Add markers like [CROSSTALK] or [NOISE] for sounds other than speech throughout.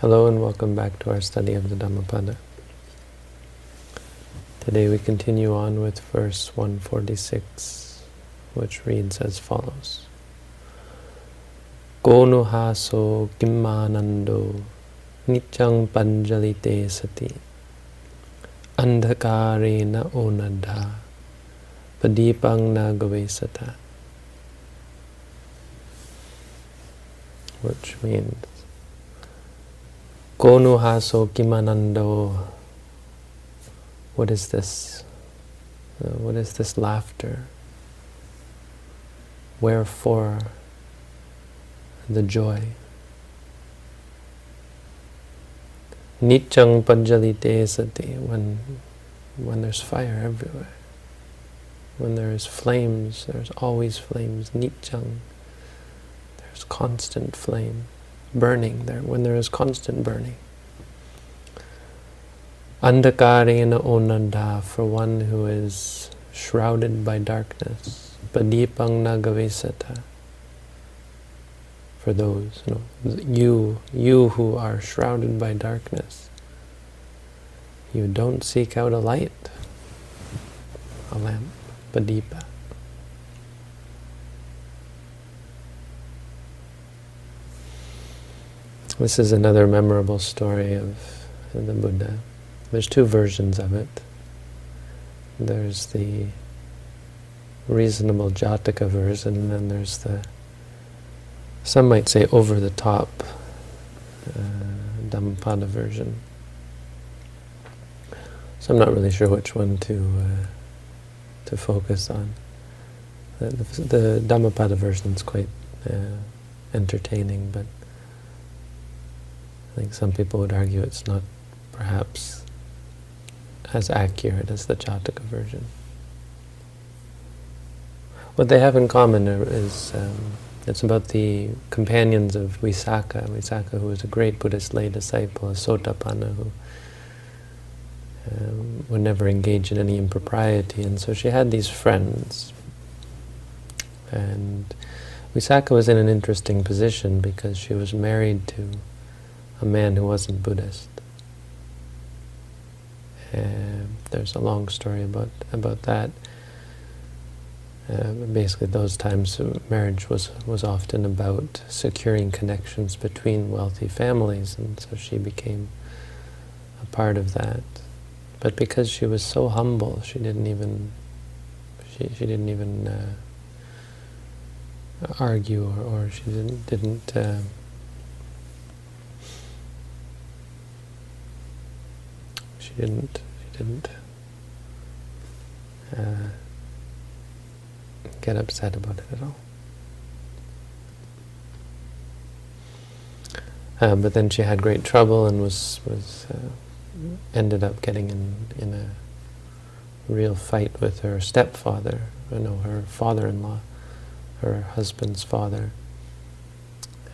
Hello and welcome back to our study of the Dhammapada. Today we continue on with verse 146, which reads as follows. Konuhaso kimmanando nityang panjalite sati andhakarena onadha padipang nagavesata which means Konuhaso Kimanando. What is this? Uh, what is this laughter? Wherefore the joy? Nityang Panjalite Sati, when, when there's fire everywhere. When there is flames, there's always flames. Nityang, there's constant flame burning there, when there is constant burning. Andakarena onanda, for one who is shrouded by darkness. Padipang nagavesata, for those, you know, you, you who are shrouded by darkness. You don't seek out a light, a lamp, padipa. This is another memorable story of the Buddha. There's two versions of it. There's the reasonable Jataka version, and then there's the, some might say over the top uh, Dhammapada version. So I'm not really sure which one to uh, to focus on. The, the, the Dhammapada version is quite uh, entertaining, but I think some people would argue it's not perhaps as accurate as the Jataka version. What they have in common is um, it's about the companions of Visakha. Visakha, who was a great Buddhist lay disciple, a Sotapanna, who um, would never engage in any impropriety. And so she had these friends. And Visakha was in an interesting position because she was married to a man who wasn't Buddhist. And there's a long story about about that. Uh, basically, those times marriage was was often about securing connections between wealthy families, and so she became a part of that. But because she was so humble, she didn't even she she didn't even uh, argue, or, or she didn't didn't. Uh, she didn't she didn't uh, get upset about it at all. Uh, but then she had great trouble and was was uh, ended up getting in in a real fight with her stepfather. You know, her father-in-law, her husband's father.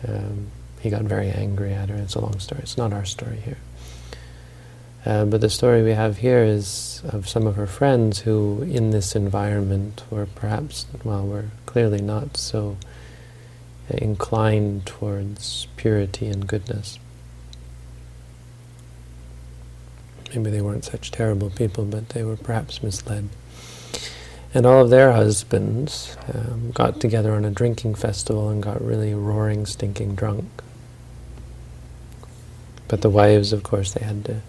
Um, he got very angry at her. It's a long story. It's not our story here. Uh, but the story we have here is of some of her friends who, in this environment, were perhaps, well, were clearly not so inclined towards purity and goodness. Maybe they weren't such terrible people, but they were perhaps misled. And all of their husbands um, got together on a drinking festival and got really roaring, stinking drunk. But the wives, of course, they had to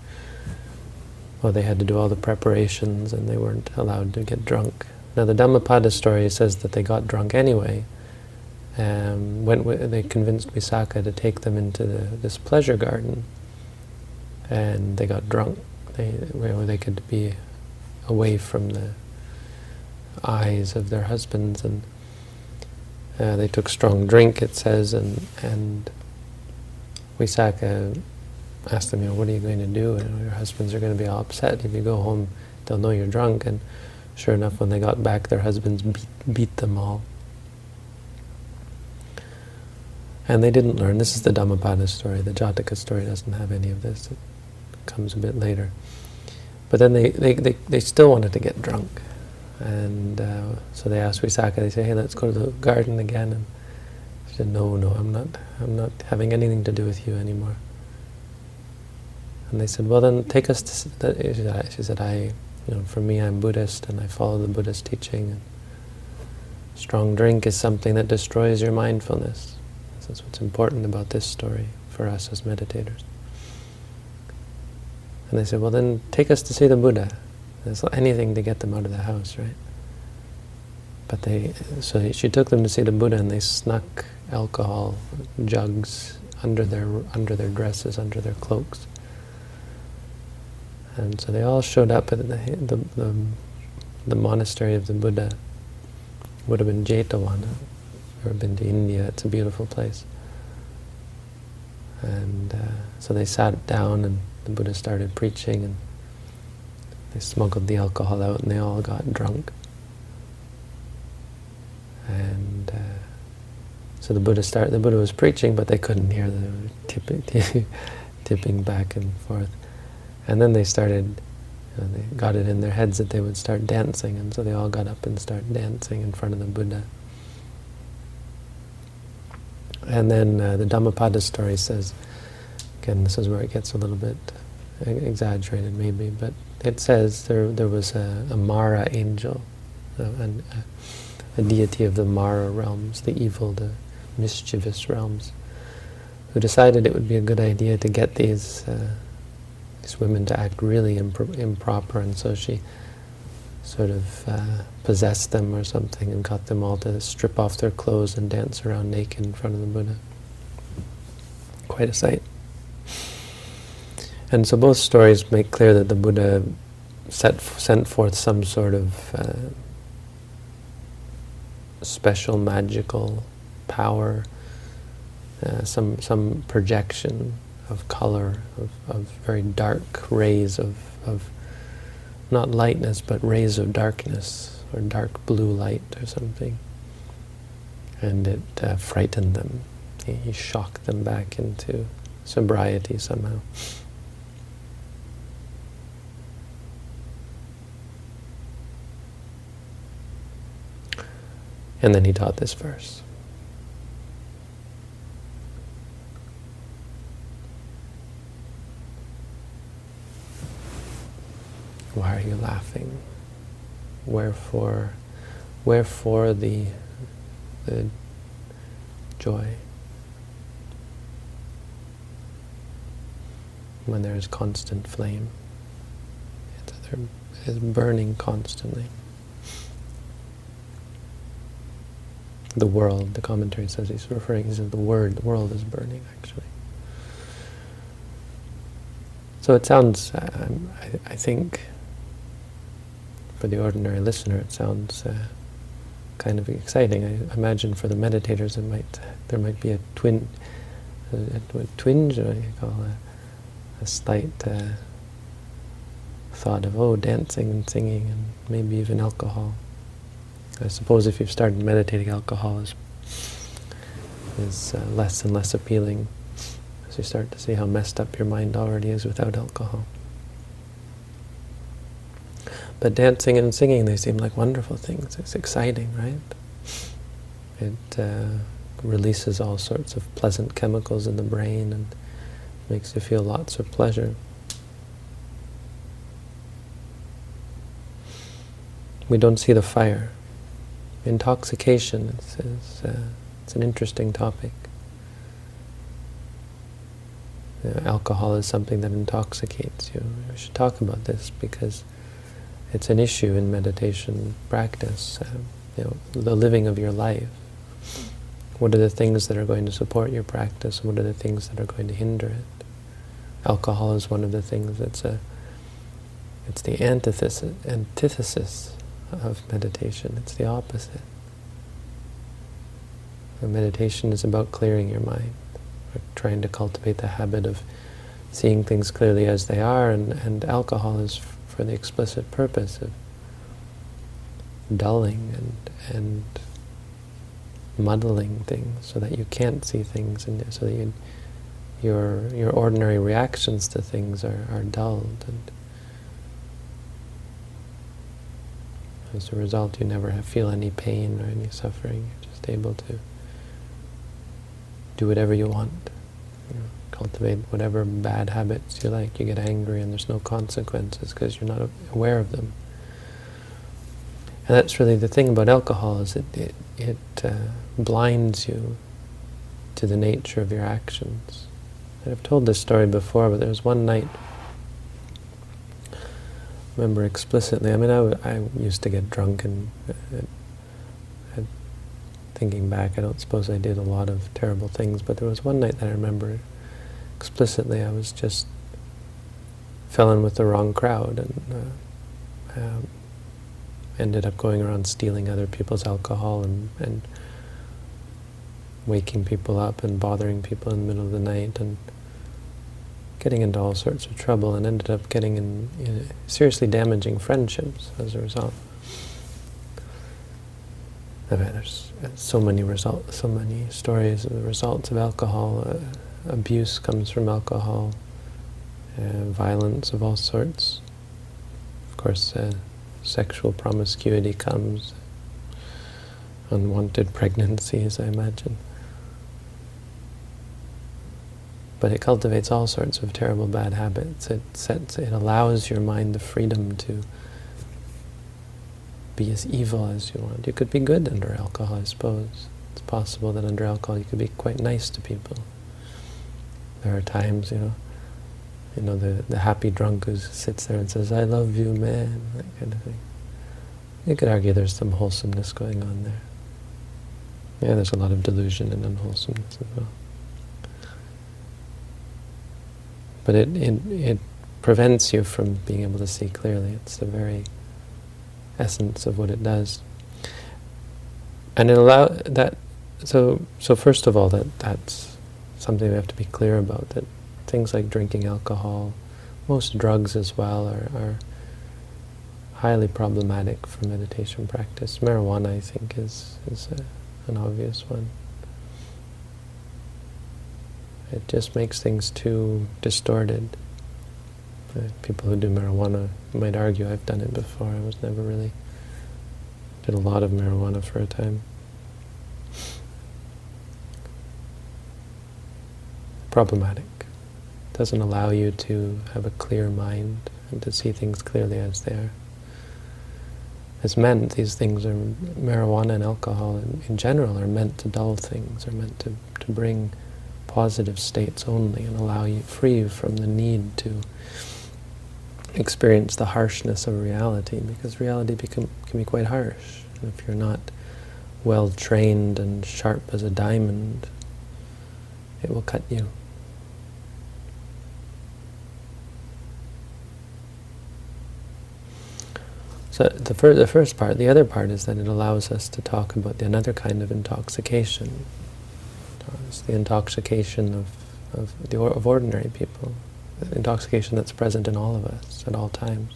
well, they had to do all the preparations and they weren't allowed to get drunk. Now, the Dhammapada story says that they got drunk anyway. Um, went they convinced Visakha to take them into the, this pleasure garden, and they got drunk. They, where they could be away from the eyes of their husbands, and uh, they took strong drink. It says, and and Visakha ask them, you know, what are you going to do? Your husbands are going to be all upset. If you go home, they'll know you're drunk. And sure enough, when they got back, their husbands beat, beat them all. And they didn't learn. This is the Dhammapada story. The Jataka story doesn't have any of this. It comes a bit later. But then they, they, they, they still wanted to get drunk. And uh, so they asked Visakha, they say, hey, let's go to the garden again. And she said, no, no, I'm not, I'm not having anything to do with you anymore. And they said, well then take us to, she said, I, you know, for me I'm Buddhist and I follow the Buddhist teaching. And strong drink is something that destroys your mindfulness. That's what's important about this story for us as meditators. And they said, well then take us to see the Buddha. There's anything to get them out of the house, right? But they, so she took them to see the Buddha and they snuck alcohol jugs under their, under their dresses, under their cloaks. And so they all showed up at the, the, the, the monastery of the Buddha. Would have been Jetavana. Ever been to India? It's a beautiful place. And uh, so they sat down and the Buddha started preaching and they smuggled the alcohol out and they all got drunk. And uh, so the Buddha started, the Buddha was preaching, but they couldn't hear the tipping, [LAUGHS] tipping back and forth. And then they started, you know, they got it in their heads that they would start dancing, and so they all got up and started dancing in front of the Buddha. And then uh, the Dhammapada story says, again, this is where it gets a little bit exaggerated maybe, but it says there there was a, a Mara angel, a, a, a, deity of the Mara realms, the evil, the mischievous realms, who decided it would be a good idea to get these uh, these women to act really impro improper, and so she sort of uh, possessed them or something and got them all to strip off their clothes and dance around naked in front of the Buddha. Quite a sight. And so both stories make clear that the Buddha set, sent forth some sort of uh, special magical power, uh, some some projection of color, of, of very dark rays of, of not lightness, but rays of darkness, or dark blue light or something. And it uh, frightened them. He, he shocked them back into sobriety somehow. And then he taught this verse. Why are you laughing? Wherefore, wherefore the, the joy? When there is constant flame, it is burning constantly. the world, the commentary says he's referring, he says the word, the world is burning actually. So it sounds, uh, I, I, think, for the ordinary listener, it sounds uh, kind of exciting. I imagine for the meditators, it might there might be a twin, a, a twinge, what you call a, a slight uh, thought of oh, dancing and singing, and maybe even alcohol. I suppose if you've started meditating, alcohol is, is uh, less and less appealing as you start to see how messed up your mind already is without alcohol. But dancing and singing, they seem like wonderful things. It's exciting, right? It uh, releases all sorts of pleasant chemicals in the brain and makes you feel lots of pleasure. We don't see the fire intoxication is, uh, it's an interesting topic. You know, alcohol is something that intoxicates you. We should talk about this because it's an issue in meditation practice. Uh, you know, the living of your life. What are the things that are going to support your practice? What are the things that are going to hinder it? Alcohol is one of the things that's a. It's the antithesis, antithesis of meditation. It's the opposite. meditation is about clearing your mind, trying to cultivate the habit of seeing things clearly as they are, and, and alcohol is for the explicit purpose of dulling and, and muddling things so that you can't see things, and so that you, your, your ordinary reactions to things are, are dulled. and As a result, you never have, feel any pain or any suffering. You're just able to do whatever you want. You know, cultivate whatever bad habits you like. You get angry and there's no consequences because you're not aware of them. And that's really the thing about alcohol is it, it, it uh, blinds you to the nature of your actions. And I've told this story before, but there was one night, I remember explicitly, I mean, I, I used to get drunk and, uh, thinking back, I don't suppose I did a lot of terrible things, but there was one night that I remember explicitly I was just fell in with the wrong crowd and uh, um, ended up going around stealing other people's alcohol and, and waking people up and bothering people in the middle of the night and getting into all sorts of trouble and ended up getting in, seriously damaging friendships as a result. I mean, there's so many results, so many stories of the results of alcohol. Uh, abuse comes from alcohol, uh, violence of all sorts. Of course, uh, sexual promiscuity comes, unwanted pregnancies, I imagine. But it cultivates all sorts of terrible bad habits. It sets, it allows your mind the freedom to be as evil as you want. You could be good under alcohol, I suppose. It's possible that under alcohol you could be quite nice to people. There are times, you know, you know, the, the happy drunk who sits there and says, I love you, man, that kind of thing. You could argue there's some wholesomeness going on there. Yeah, there's a lot of delusion and unwholesomeness as well. But it, it, it prevents you from being able to see clearly. It's the very essence of what it does. And it allow that, so, so first of all, that that's something we have to be clear about, that things like drinking alcohol, most drugs as well, are, are highly problematic for meditation practice. Marijuana, I think, is, is a, an obvious one. It just makes things too distorted. Uh, people who do marijuana might argue I've done it before. I was never really did a lot of marijuana for a time. Problematic. Doesn't allow you to have a clear mind and to see things clearly as they are. As meant, these things are, marijuana and alcohol in, in general are meant to dull things, are meant to, to bring positive states only and allow you, free from the need to experience the harshness of reality, because reality become, can be quite harsh. And if you're not well trained and sharp as a diamond, it will cut you. So the, fir the first part, the other part is that it allows us to talk about another kind of intoxication. It's the intoxication of, of, the, of ordinary people intoxication that's present in all of us at all times.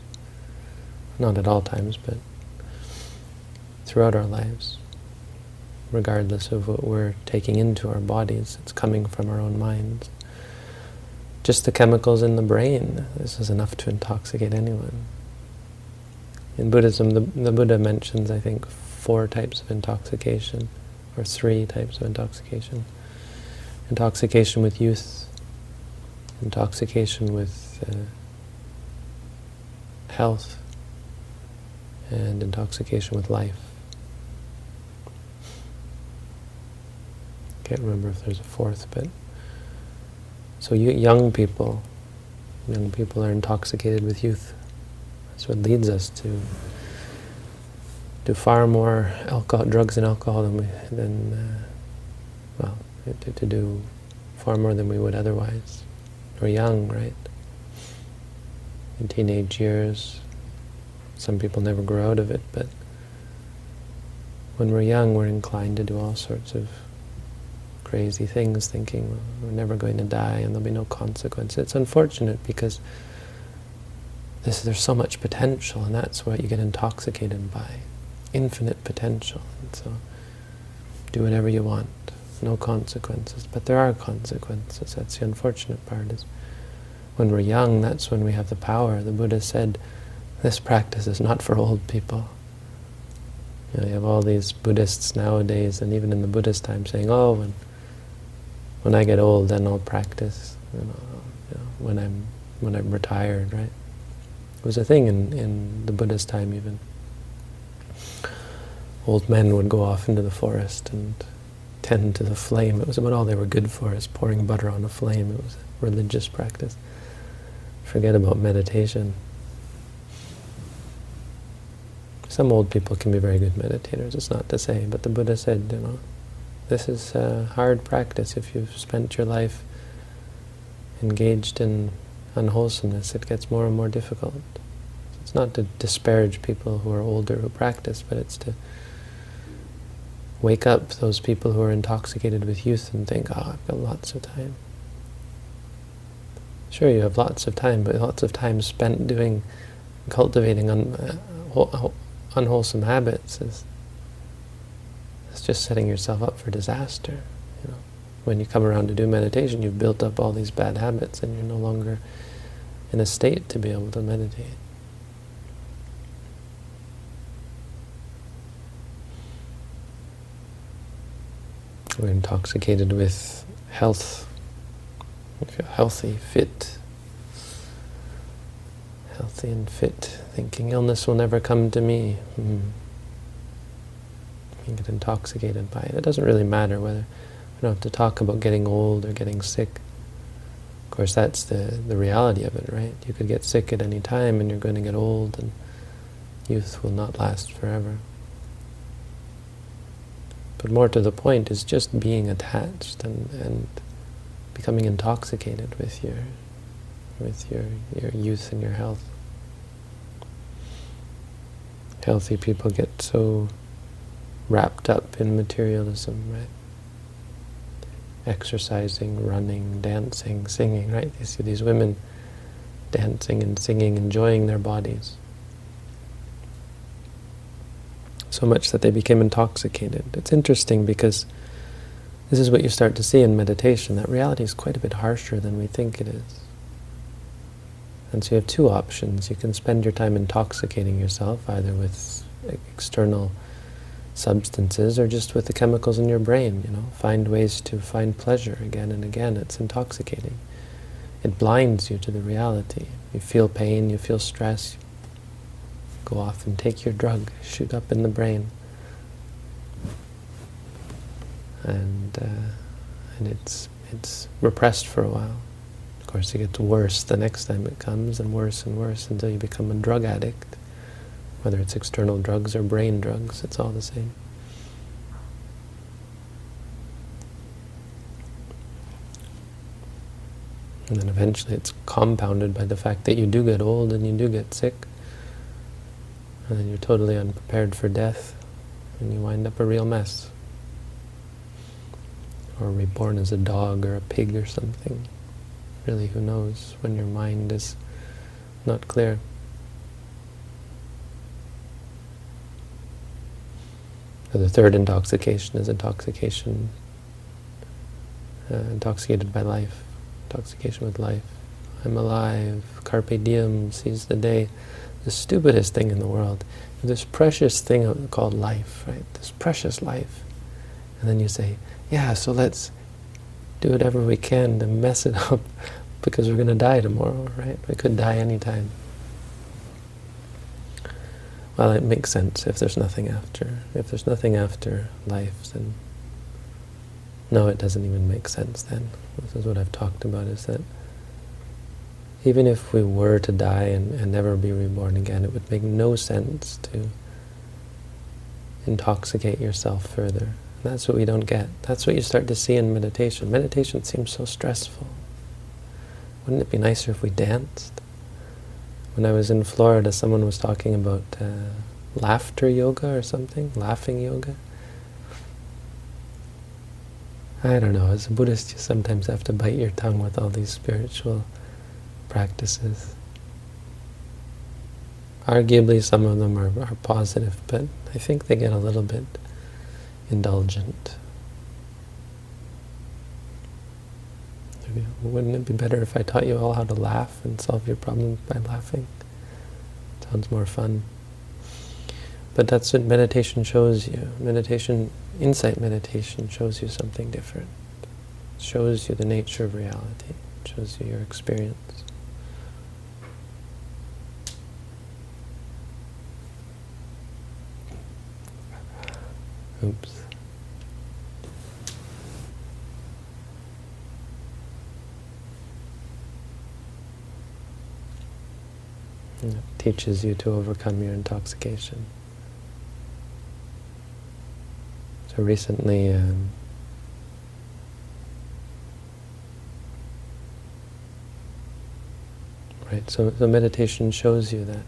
Not at all times, but throughout our lives. Regardless of what we're taking into our bodies, it's coming from our own minds. Just the chemicals in the brain, this is enough to intoxicate anyone. In Buddhism, the, the Buddha mentions, I think, four types of intoxication, or three types of intoxication. Intoxication with youth, intoxication with uh, health and intoxication with life. Can't remember if there's a fourth, but so you, young people, young people are intoxicated with youth. That's what leads us to do far more alcohol, drugs and alcohol than we, than uh, well, to, to do far more than we would otherwise. We're young, right? In teenage years, some people never grow out of it, but when we're young, we're inclined to do all sorts of crazy things, thinking we're never going to die and there'll be no consequence. It's unfortunate because this, there's so much potential, and that's what you get intoxicated by. Infinite potential. And so do whatever you want no consequences. But there are consequences. That's the unfortunate part. Is when we're young, that's when we have the power. The Buddha said, this practice is not for old people. You, know, you have all these Buddhists nowadays, and even in the Buddhist time, saying, oh, when, when I get old, then I'll practice. you know, you know, when I'm when I'm retired, right? It was a thing in, in the Buddha's time even. Old men would go off into the forest and tend to the flame. It was about all they were good for, is pouring butter on a flame. It was a religious practice. Forget about meditation. Some old people can be very good meditators, it's not to say, but the Buddha said, you know, this is a hard practice if you've spent your life engaged in unwholesomeness, it gets more and more difficult. It's not to disparage people who are older who practice, but it's to wake up those people who are intoxicated with youth and think, oh, I've got lots of time. Sure, you have lots of time, but lots of time spent doing, cultivating un, uh, unwholesome habits is, is just setting yourself up for disaster. When you come around to do meditation, you've built up all these bad habits, and you're no longer in a state to be able to meditate. We're intoxicated with health, healthy, fit, healthy and fit, thinking illness will never come to me. Mm. You get intoxicated by it. It doesn't really matter whether we don't have to talk about getting old or getting sick. Of course, that's the, the reality of it, right? You could get sick at any time and you're going to get old and youth will not last forever. But more to the point is just being attached and, and becoming intoxicated with your with your, your youth and your health. Healthy people get so wrapped up in materialism, right? Exercising, running, dancing, singing, right? You see these women dancing and singing, enjoying their bodies. So much that they became intoxicated. It's interesting because this is what you start to see in meditation, that reality is quite a bit harsher than we think it is. And so you have two options. You can spend your time intoxicating yourself, either with external substances or just with the chemicals in your brain, you know. Find ways to find pleasure again and again. It's intoxicating. It blinds you to the reality. You feel pain, you feel stress. Go off and take your drug, shoot up in the brain. And, uh, and it's, it's repressed for a while. Of course, it gets worse the next time it comes, and worse and worse until you become a drug addict. Whether it's external drugs or brain drugs, it's all the same. And then eventually it's compounded by the fact that you do get old and you do get sick. And then you're totally unprepared for death. And you wind up a real mess. Or reborn as a dog or a pig or something. Really, who knows when your mind is not clear. The third intoxication is intoxication, uh, intoxicated by life, intoxication with life. I'm alive, carpe diem, seize the day. The stupidest thing in the world. This precious thing called life, right? This precious life. And then you say, yeah, so let's do whatever we can to mess it [LAUGHS] up because we're going to die tomorrow, right? We could die anytime. Well, it makes sense if there's nothing after. If there's nothing after life, then no, it doesn't even make sense then. This is what I've talked about, is that even if we were to die and, and never be reborn again, it would make no sense to intoxicate yourself further. And that's what we don't get. That's what you start to see in meditation. Meditation seems so stressful. Wouldn't it be nicer if we danced? When I was in Florida, someone was talking about uh, laughter yoga or something, laughing yoga. I don't know, as a Buddhist you sometimes have to bite your tongue with all these spiritual practices. Arguably some of them are, are positive, but I think they get a little bit indulgent. Wouldn't it be better if I taught you all how to laugh and solve your problems by laughing? Sounds more fun. But that's what meditation shows you. Meditation, insight meditation shows you something different. It shows you the nature of reality. It shows you your experience. Oops. It teaches you to overcome your intoxication. So recently, um, right, so the meditation shows you that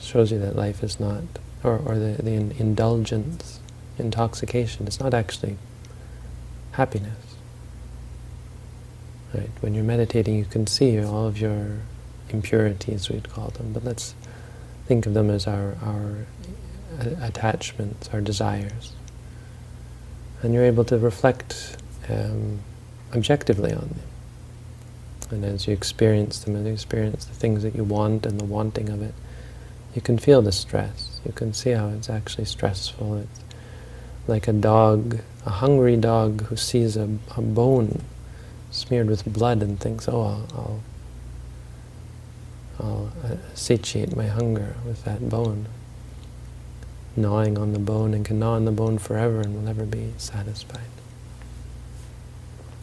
shows you that life is not, or, or the, the indulgence, intoxication, it's not actually happiness. Right? When you're meditating, you can see all of your impurities, we'd call them, but let's think of them as our, our attachments, our desires. And you're able to reflect um, objectively on them. And as you experience them, as you experience the things that you want and the wanting of it, you can feel the stress. You can see how it's actually stressful. It's like a dog, a hungry dog who sees a, a bone smeared with blood and thinks, oh, I'll, I'll, I'll satiate my hunger with that bone. Gnawing on the bone and can gnaw on the bone forever and will never be satisfied.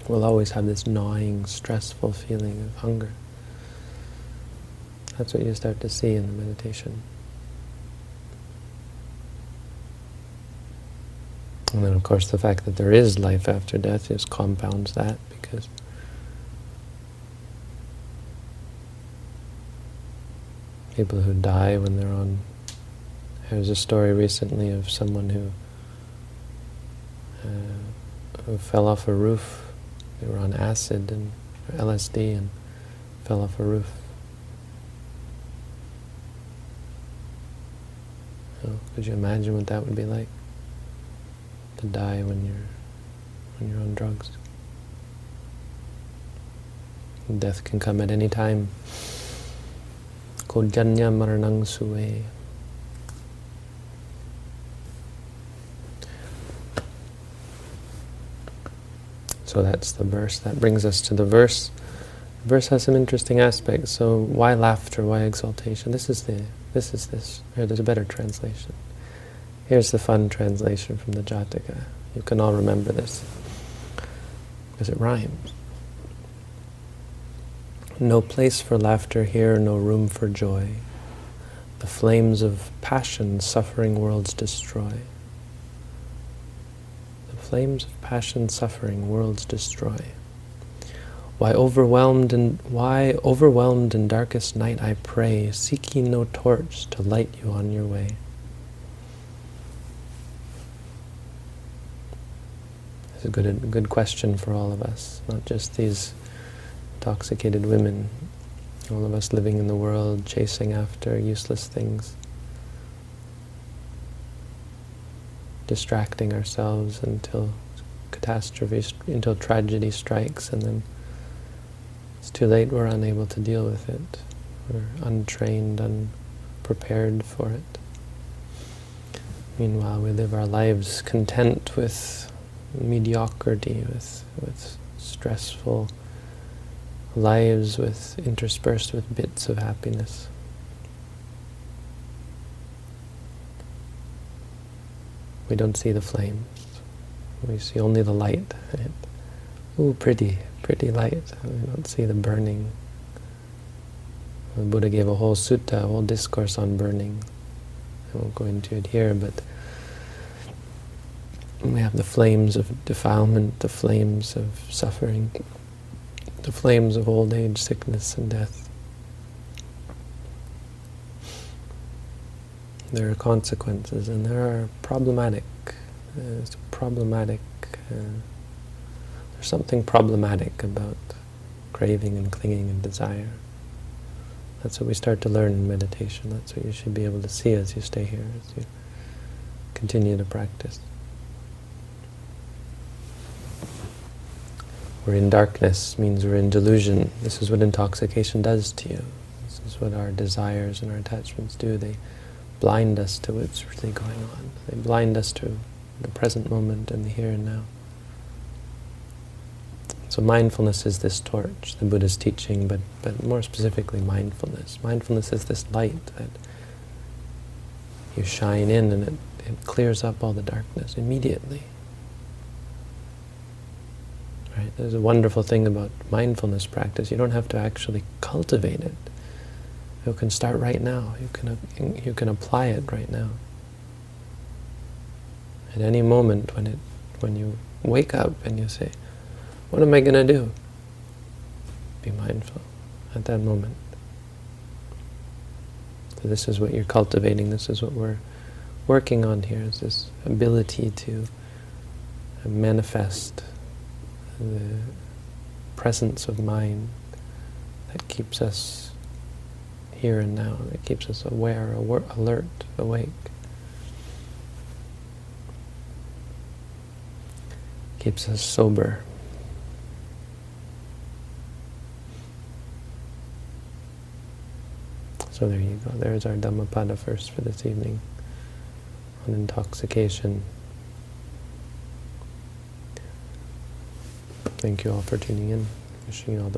We'll always have this gnawing, stressful feeling of hunger. That's what you start to see in the meditation. And then, of course, the fact that there is life after death just compounds that because people who die when they're on. There was a story recently of someone who uh, who fell off a roof. They were on acid and LSD and fell off a roof. So, could you imagine what that would be like to die when you're when you're on drugs? Death can come at any time. Kojanya maranang suwe. So that's the verse. That brings us to the verse. The verse has some interesting aspects. So why laughter? Why exaltation? This is the. This is this. Here, there's a better translation. Here's the fun translation from the Jataka. You can all remember this because it rhymes. No place for laughter here, no room for joy. The flames of passion suffering worlds destroy. The flames of passion suffering worlds destroy. Why overwhelmed in why overwhelmed in darkest night I pray, seeking no torch to light you on your way. It's a good a good question for all of us, not just these intoxicated women, all of us living in the world, chasing after useless things, distracting ourselves until catastrophe, until tragedy strikes, and then it's too late, we're unable to deal with it. We're untrained, unprepared for it. Meanwhile, we live our lives content with mediocrity, with, with stressful lives with interspersed with bits of happiness. We don't see the flames. We see only the light. Right? [LAUGHS] Ooh, pretty, pretty light. We don't see the burning. The Buddha gave a whole sutta, a whole discourse on burning. I won't go into it here, but we have the flames of defilement, the flames of suffering the flames of old age, sickness, and death. There are consequences, and there are problematic. Uh, problematic. Uh, there's something problematic about craving and clinging and desire. That's what we start to learn in meditation. That's what you should be able to see as you stay here, as you continue to practice. We're in darkness means we're in delusion. This is what intoxication does to you. This is what our desires and our attachments do. They blind us to what's really going on. They blind us to the present moment and the here and now. So mindfulness is this torch, the Buddha's teaching, but, but more specifically mindfulness. Mindfulness is this light that you shine in and it, it clears up all the darkness immediately. Right? There's a wonderful thing about mindfulness practice. You don't have to actually cultivate it. You can start right now. You can, you can apply it right now. At any moment when, it, when you wake up and you say, what am I going to do? Be mindful at that moment. So this is what you're cultivating, this is what we're working on here, is this ability to manifest the presence of mind that keeps us here and now, that keeps us aware, alert, awake. Keeps us sober. So there you go. There's our Dhammapada first for this evening on intoxication. Thank you all for tuning in. Wishing you all the